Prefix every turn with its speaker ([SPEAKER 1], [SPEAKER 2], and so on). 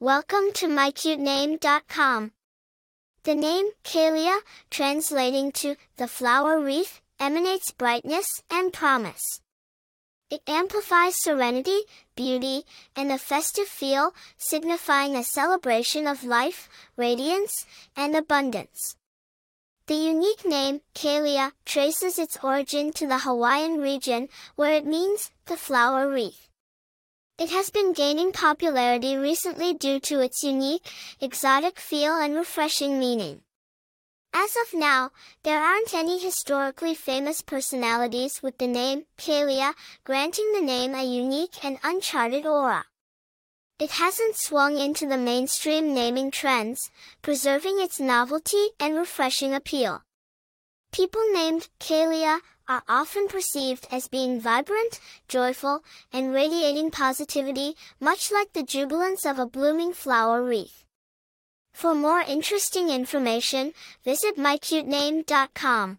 [SPEAKER 1] Welcome to mycutename.com. The name Kaleah, translating to the flower wreath, emanates brightness and promise. It amplifies serenity, beauty, and a festive feel, signifying a celebration of life, radiance, and abundance. The unique name, Kaleah, traces its origin to the Hawaiian region, where it means the flower wreath. It has been gaining popularity recently due to its unique, exotic feel and refreshing meaning. As of now, there aren't any historically famous personalities with the name Kaleah, granting the name a unique and uncharted aura. It hasn't swung into the mainstream naming trends, preserving its novelty and refreshing appeal. People named Kaleah are often perceived as being vibrant, joyful, and radiating positivity, much like the jubilance of a blooming flower wreath. For more interesting information, visit mycutename.com.